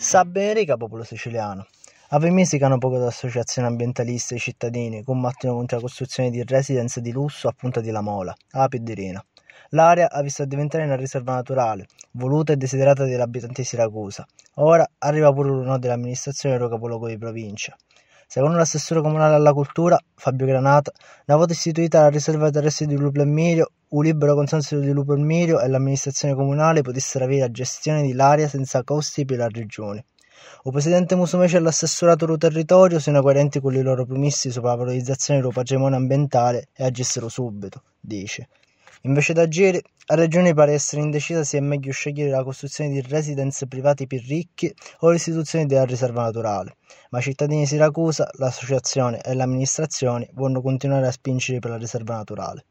Sa Benerica, popolo siciliano. Ave mesi che hanno poco d'associazioni ambientaliste e cittadini combattono contro la costruzione di residence di lusso a Punta di La Mola, alla Pidirina. L'area ha visto diventare una riserva naturale, voluta e desiderata dagli abitanti di Siracusa. Ora arriva pure l'uno dell'amministrazione del capoluogo di provincia. Secondo l'assessore comunale alla cultura, Fabio Granata, una volta istituita la riserva terrestre di Lupo Mirio, un libero consenso di Lupo Mirio e l'amministrazione comunale potessero avere la gestione dell'area senza costi per la regione. Il presidente Musumeci e l'assessorato del territorio sono coerenti con i loro promessi sulla valorizzazione del patrimonio ambientale e agissero subito, dice. Invece d'agire, la regione pare essere indecisa se è meglio scegliere la costruzione di residence privati più ricchi o l'istituzione della riserva naturale, ma i cittadini di Siracusa, l'associazione e l'amministrazione vogliono continuare a spingere per la riserva naturale.